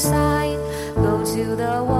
riverside, go to the